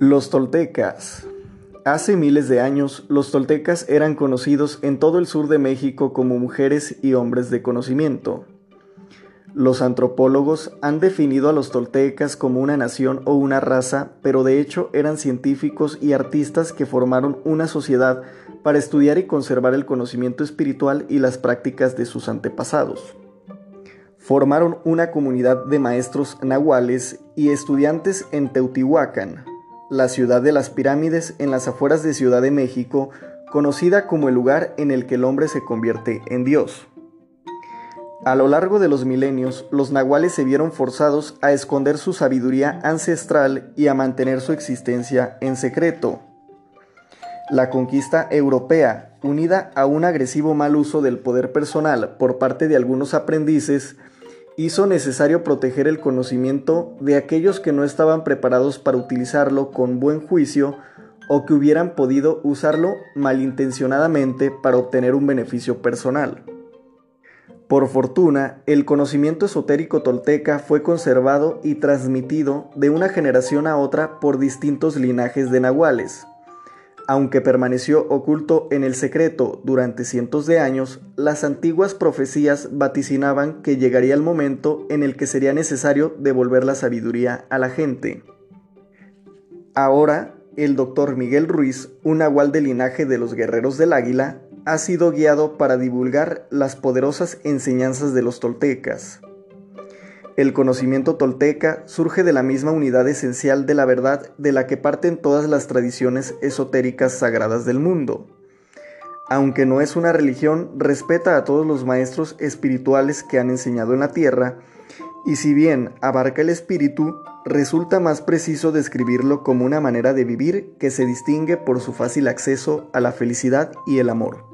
Los toltecas. Hace miles de años, los toltecas eran conocidos en todo el sur de México como mujeres y hombres de conocimiento. Los antropólogos han definido a los toltecas como una nación o una raza, pero de hecho eran científicos y artistas que formaron una sociedad para estudiar y conservar el conocimiento espiritual y las prácticas de sus antepasados. Formaron una comunidad de maestros nahuales y estudiantes en Teotihuacán, la ciudad de las pirámides en las afueras de Ciudad de México, conocida como el lugar en el que el hombre se convierte en Dios. A lo largo de los milenios, los nahuales se vieron forzados a esconder su sabiduría ancestral y a mantener su existencia en secreto. La conquista europea, unida a un agresivo mal uso del poder personal por parte de algunos aprendices, hizo necesario proteger el conocimiento de aquellos que no estaban preparados para utilizarlo con buen juicio o que hubieran podido usarlo malintencionadamente para obtener un beneficio personal. Por fortuna, el conocimiento esotérico tolteca fue conservado y transmitido de una generación a otra por distintos linajes de nahuales. Aunque permaneció oculto en el secreto durante cientos de años, las antiguas profecías vaticinaban que llegaría el momento en el que sería necesario devolver la sabiduría a la gente. Ahora, el doctor Miguel Ruiz, un nahual del linaje de los guerreros del águila, ha sido guiado para divulgar las poderosas enseñanzas de los toltecas. El conocimiento tolteca surge de la misma unidad esencial de la verdad de la que parten todas las tradiciones esotéricas sagradas del mundo. Aunque no es una religión, respeta a todos los maestros espirituales que han enseñado en la tierra, y si bien abarca el espíritu, resulta más preciso describirlo como una manera de vivir que se distingue por su fácil acceso a la felicidad y el amor.